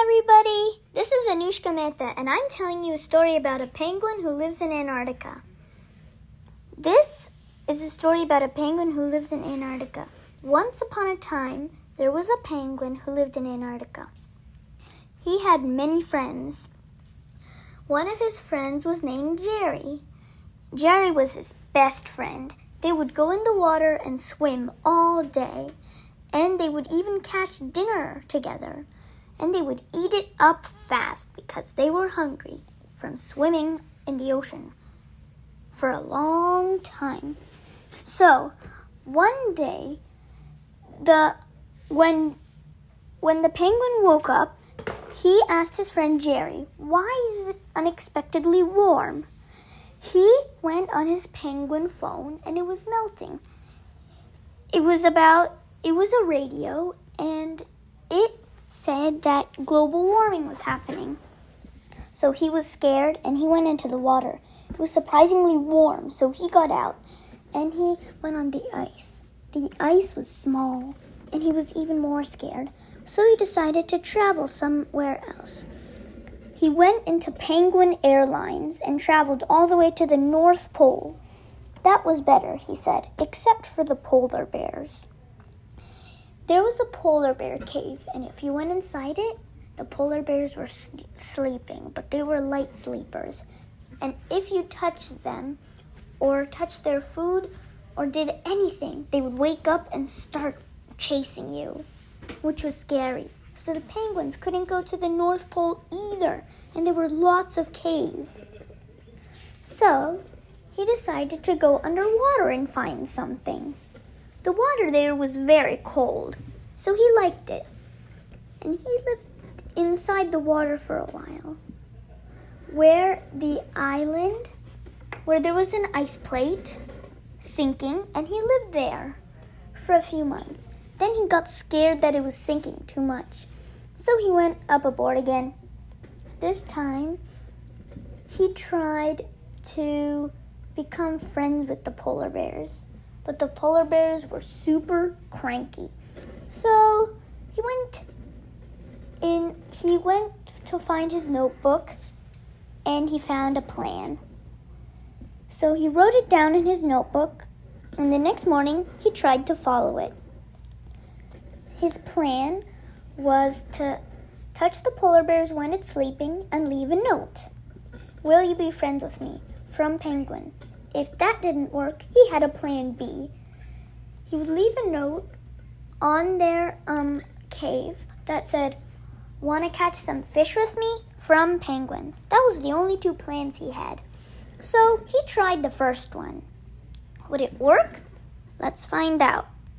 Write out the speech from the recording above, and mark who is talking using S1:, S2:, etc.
S1: everybody! This is Anushka Mehta, and I'm telling you a story about a penguin who lives in Antarctica. This is a story about a penguin who lives in Antarctica. Once upon a time, there was a penguin who lived in Antarctica. He had many friends. One of his friends was named Jerry. Jerry was his best friend. They would go in the water and swim all day, and they would even catch dinner together and they would eat it up fast because they were hungry from swimming in the ocean for a long time. So, one day, the when when the penguin woke up, he asked his friend Jerry, "Why is it unexpectedly warm?" He went on his penguin phone and it was melting. It was about it was a radio and it said that global warming was happening. So he was scared and he went into the water. It was surprisingly warm, so he got out and he went on the ice. The ice was small and he was even more scared, so he decided to travel somewhere else. He went into Penguin Airlines and traveled all the way to the North Pole. That was better, he said, except for the polar bears. There was a polar bear cave, and if you went inside it, the polar bears were sleeping, but they were light sleepers. And if you touched them, or touched their food, or did anything, they would wake up and start chasing you, which was scary. So the penguins couldn't go to the North Pole either, and there were lots of caves. So he decided to go underwater and find something. The water there was very cold, so he liked it. And he lived inside the water for a while. Where the island, where there was an ice plate sinking, and he lived there for a few months. Then he got scared that it was sinking too much, so he went up aboard again. This time, he tried to become friends with the polar bears but the polar bears were super cranky. So he went in he went to find his notebook and he found a plan. So he wrote it down in his notebook and the next morning he tried to follow it. His plan was to touch the polar bears when it's sleeping and leave a note. Will you be friends with me? From Penguin. If that didn't work, he had a plan B. He would leave a note on their um, cave that said, Want to catch some fish with me? From Penguin. That was the only two plans he had. So he tried the first one. Would it work? Let's find out.